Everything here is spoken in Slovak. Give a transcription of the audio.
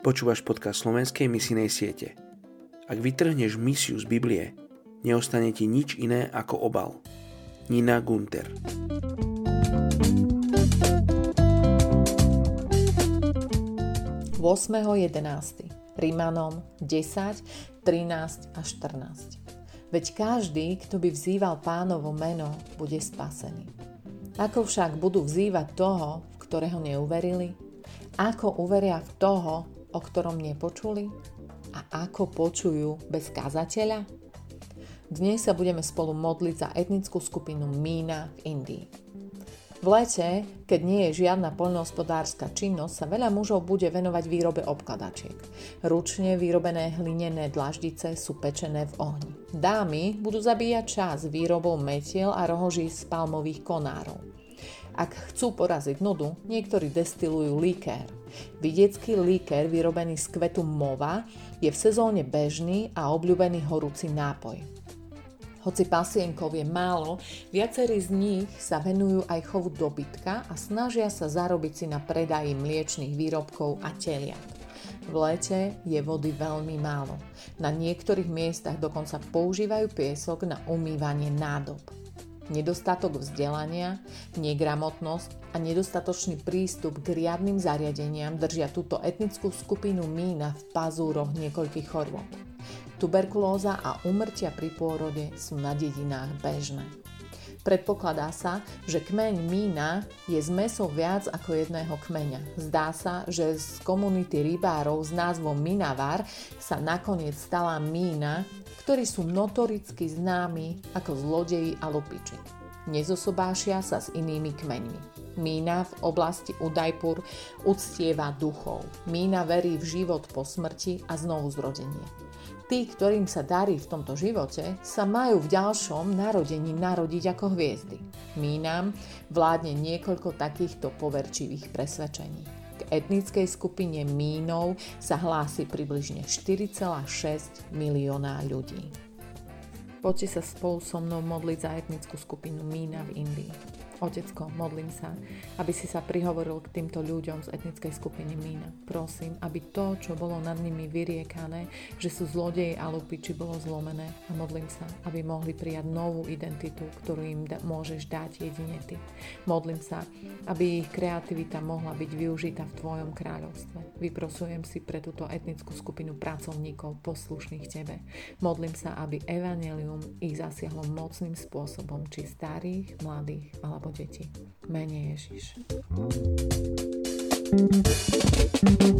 Počúvaš podcast slovenskej misijnej siete. Ak vytrhneš misiu z Biblie, neostane ti nič iné ako obal. Nina Gunter 8.11. Rímanom 10, 13 a 14. Veď každý, kto by vzýval pánovo meno, bude spasený. Ako však budú vzývať toho, v ktorého neuverili? Ako uveria v toho, o ktorom nepočuli? A ako počujú bez kazateľa? Dnes sa budeme spolu modliť za etnickú skupinu Mína v Indii. V lete, keď nie je žiadna poľnohospodárska činnosť, sa veľa mužov bude venovať výrobe obkladačiek. Ručne vyrobené hlinené dlaždice sú pečené v ohni. Dámy budú zabíjať čas výrobou metiel a rohoží z palmových konárov. Ak chcú poraziť nudu, niektorí destilujú likér. Vidiecký likér vyrobený z kvetu mova je v sezóne bežný a obľúbený horúci nápoj. Hoci pasienkov je málo, viacerí z nich sa venujú aj chovu dobytka a snažia sa zarobiť si na predaji mliečných výrobkov a teliat. V lete je vody veľmi málo. Na niektorých miestach dokonca používajú piesok na umývanie nádob nedostatok vzdelania, negramotnosť a nedostatočný prístup k riadnym zariadeniam držia túto etnickú skupinu mína v pazúroch niekoľkých chorôb. Tuberkulóza a umrtia pri pôrode sú na dedinách bežné. Predpokladá sa, že kmeň Mína je zmesou viac ako jedného kmeňa. Zdá sa, že z komunity rybárov s názvom Minavar sa nakoniec stala Mína, ktorí sú notoricky známi ako zlodeji a lupiči. Nezosobášia sa s inými kmeňmi. Mína v oblasti Udajpur uctieva duchov. Mína verí v život po smrti a znovu zrodenie. Tí, ktorým sa darí v tomto živote, sa majú v ďalšom narodení narodiť ako hviezdy. Mínam vládne niekoľko takýchto poverčivých presvedčení etnickej skupine Mínov sa hlási približne 4,6 milióna ľudí. Poďte sa spolu so mnou modliť za etnickú skupinu Mína v Indii. Otecko, modlím sa, aby si sa prihovoril k týmto ľuďom z etnickej skupiny Mína. Prosím, aby to, čo bolo nad nimi vyriekané, že sú zlodeji a lupiči, bolo zlomené a modlím sa, aby mohli prijať novú identitu, ktorú im da- môžeš dať jedine ty. Modlím sa, aby ich kreativita mohla byť využitá v tvojom kráľovstve. Vyprosujem si pre túto etnickú skupinu pracovníkov poslušných tebe. Modlím sa, aby evanelium ich zasiahlo mocným spôsobom, či starých, mladých alebo deti. Mene Ježiš. thank you